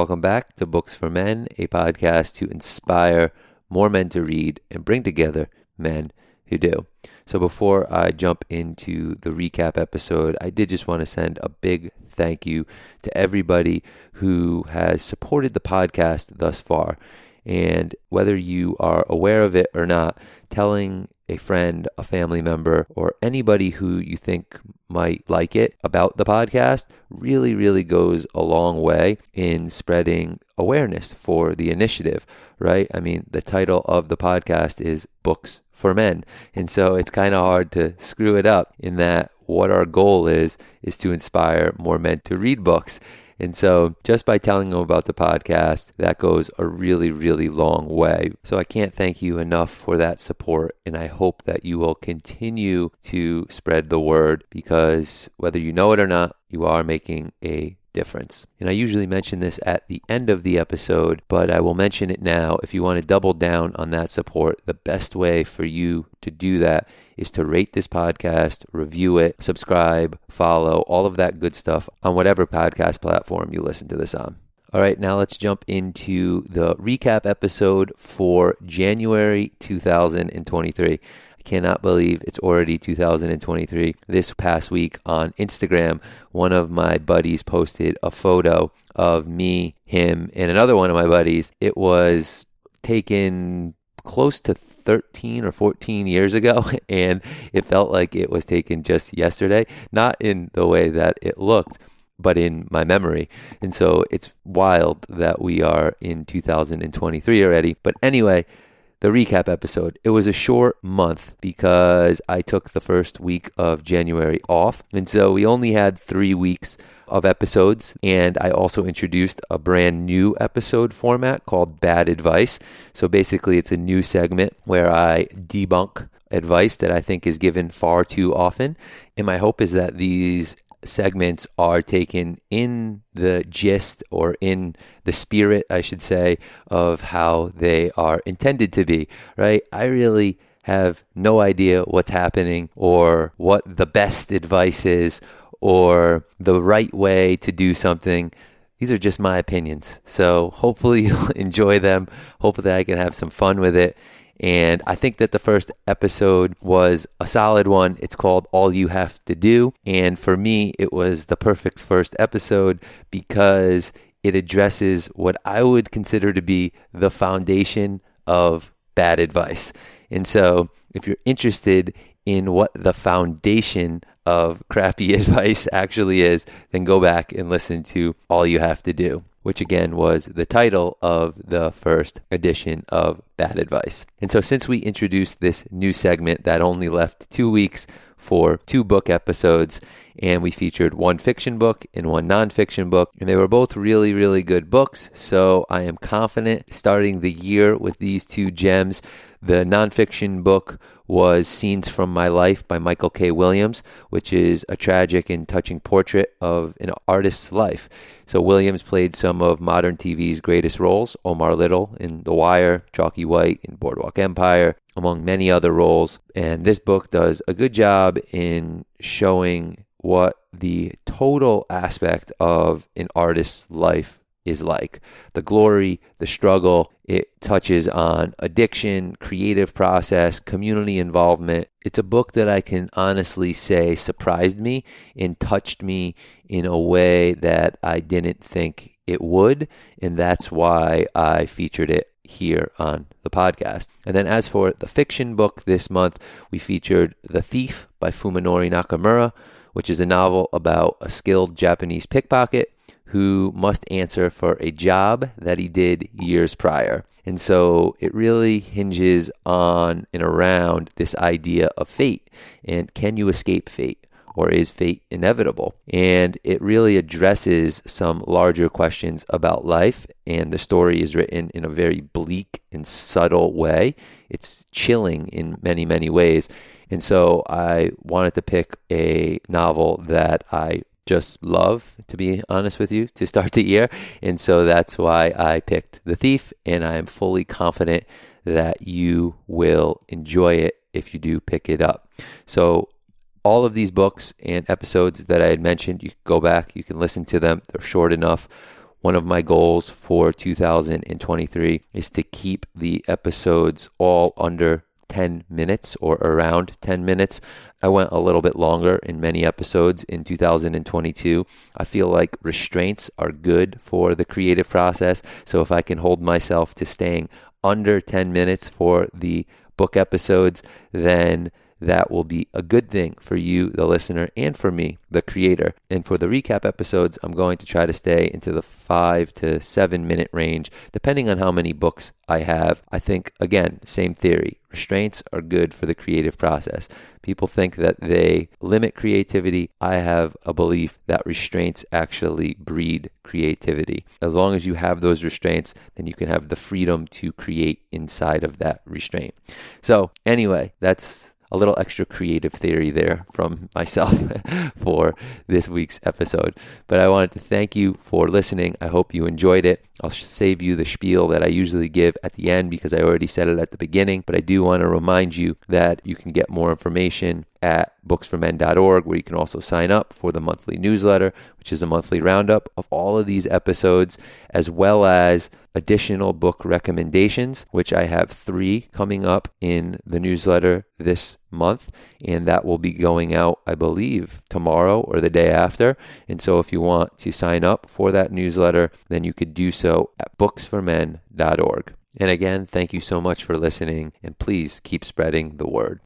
Welcome back to Books for Men, a podcast to inspire more men to read and bring together men who do. So before I jump into the recap episode, I did just want to send a big thank you to everybody who has supported the podcast thus far. And whether you are aware of it or not, telling a friend, a family member, or anybody who you think might like it about the podcast really, really goes a long way in spreading awareness for the initiative, right? I mean, the title of the podcast is Books for Men. And so it's kind of hard to screw it up in that what our goal is, is to inspire more men to read books. And so just by telling them about the podcast, that goes a really, really long way. So I can't thank you enough for that support. And I hope that you will continue to spread the word because whether you know it or not, you are making a difference. And I usually mention this at the end of the episode, but I will mention it now. If you want to double down on that support, the best way for you to do that is to rate this podcast, review it, subscribe, follow, all of that good stuff on whatever podcast platform you listen to this on. All right, now let's jump into the recap episode for January 2023. I cannot believe it's already 2023. This past week on Instagram, one of my buddies posted a photo of me, him, and another one of my buddies. It was taken close to 13 or 14 years ago, and it felt like it was taken just yesterday. Not in the way that it looked, but in my memory. And so it's wild that we are in 2023 already. But anyway, the recap episode. It was a short month because I took the first week of January off. And so we only had three weeks of episodes. And I also introduced a brand new episode format called Bad Advice. So basically, it's a new segment where I debunk advice that I think is given far too often. And my hope is that these segments are taken in the gist or in the spirit, I should say, of how they are intended to be, right? I really have no idea what's happening or what the best advice is or the right way to do something. These are just my opinions. So hopefully you'll enjoy them. Hopefully I can have some fun with it. And I think that the first episode was a solid one. It's called All You Have to Do. And for me, it was the perfect first episode because it addresses what I would consider to be the foundation of bad advice. And so if you're interested in what the foundation of crappy advice actually is, then go back and listen to All You Have to Do which again was the title of the first edition of Bad Advice. And so, since we introduced this new segment that only left two weeks for two book episodes, and we featured one fiction book and one nonfiction book, and they were both really, really good books. So, I am confident starting the year with these two gems. The nonfiction book was Scenes from My Life by Michael K. Williams, which is a tragic and touching portrait of an artist's life. So Williams played some of modern TV's greatest roles, Omar Little in The Wire, Chalky White in Boardwalk Empire, among many other roles. And this book does a good job in showing what the total aspect of an artist's life is like the glory, the struggle. It touches on addiction, creative process, community involvement. It's a book that I can honestly say surprised me and touched me in a way that I didn't think it would. And that's why I featured it here on the podcast. And then as for the fiction book this month, we featured The Thief by Fuminori Nakamura, which is a novel about a skilled Japanese pickpocket who must answer for a job that he did years prior. And so it really hinges on and around this idea of fate and can you escape fate? Or is fate inevitable? And it really addresses some larger questions about life. And the story is written in a very bleak and subtle way. It's chilling in many, many ways. And so I wanted to pick a novel that I just love, to be honest with you, to start the year. And so that's why I picked The Thief, and I am fully confident that you will enjoy it if you do pick it up. So, all of these books and episodes that I had mentioned, you can go back, you can listen to them, they're short enough. one of my goals for 2023 is to keep the episodes all under 10 minutes or around 10 minutes. I went a little bit longer in many episodes in 2022. I feel like restraints are good for the creative process. So if I can hold myself to staying under 10 minutes for the book episodes, then that will be a good thing for you, the listener, and for me, the creator. And for the recap episodes, I'm going to try to stay into the five to seven minute range, depending on how many books I have. I think, again, same theory. Restraints are good for the creative process. People think that they limit creativity. I have a belief that restraints actually breed creativity. As long as you have those restraints, then you can have the freedom to create inside of that restraint. So, anyway, that's a little extra creative theory there from myself for this week's episode. But I wanted to thank you for listening. I hope you enjoyed it. I'll save you the spiel that I usually give at the end because I already said it at the beginning. But I do want to remind you that you can get more information at booksformen.org, where you can also sign up for the monthly newsletter, which is a monthly roundup of all of these episodes, as well as additional book recommendations, which I have three coming up in the newsletter this month. And that will be going out, I believe, tomorrow or the day after. And so if you want to sign up for that newsletter, then you could do so at booksformen.org. And again, thank you so much for listening, and please keep spreading the word.